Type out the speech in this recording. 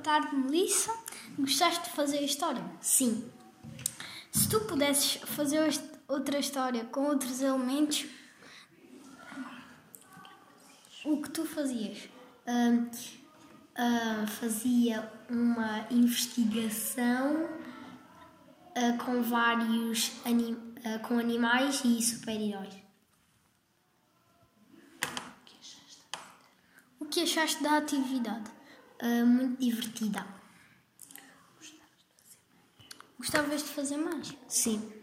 tarde, Melissa. Gostaste de fazer a história? Sim. Se tu pudesses fazer outra história com outros elementos, o que tu fazias? Uh, uh, fazia uma investigação uh, com vários anim com animais e super-heróis. O que achaste da atividade? Muito divertida. Gostavas de fazer mais? Sim.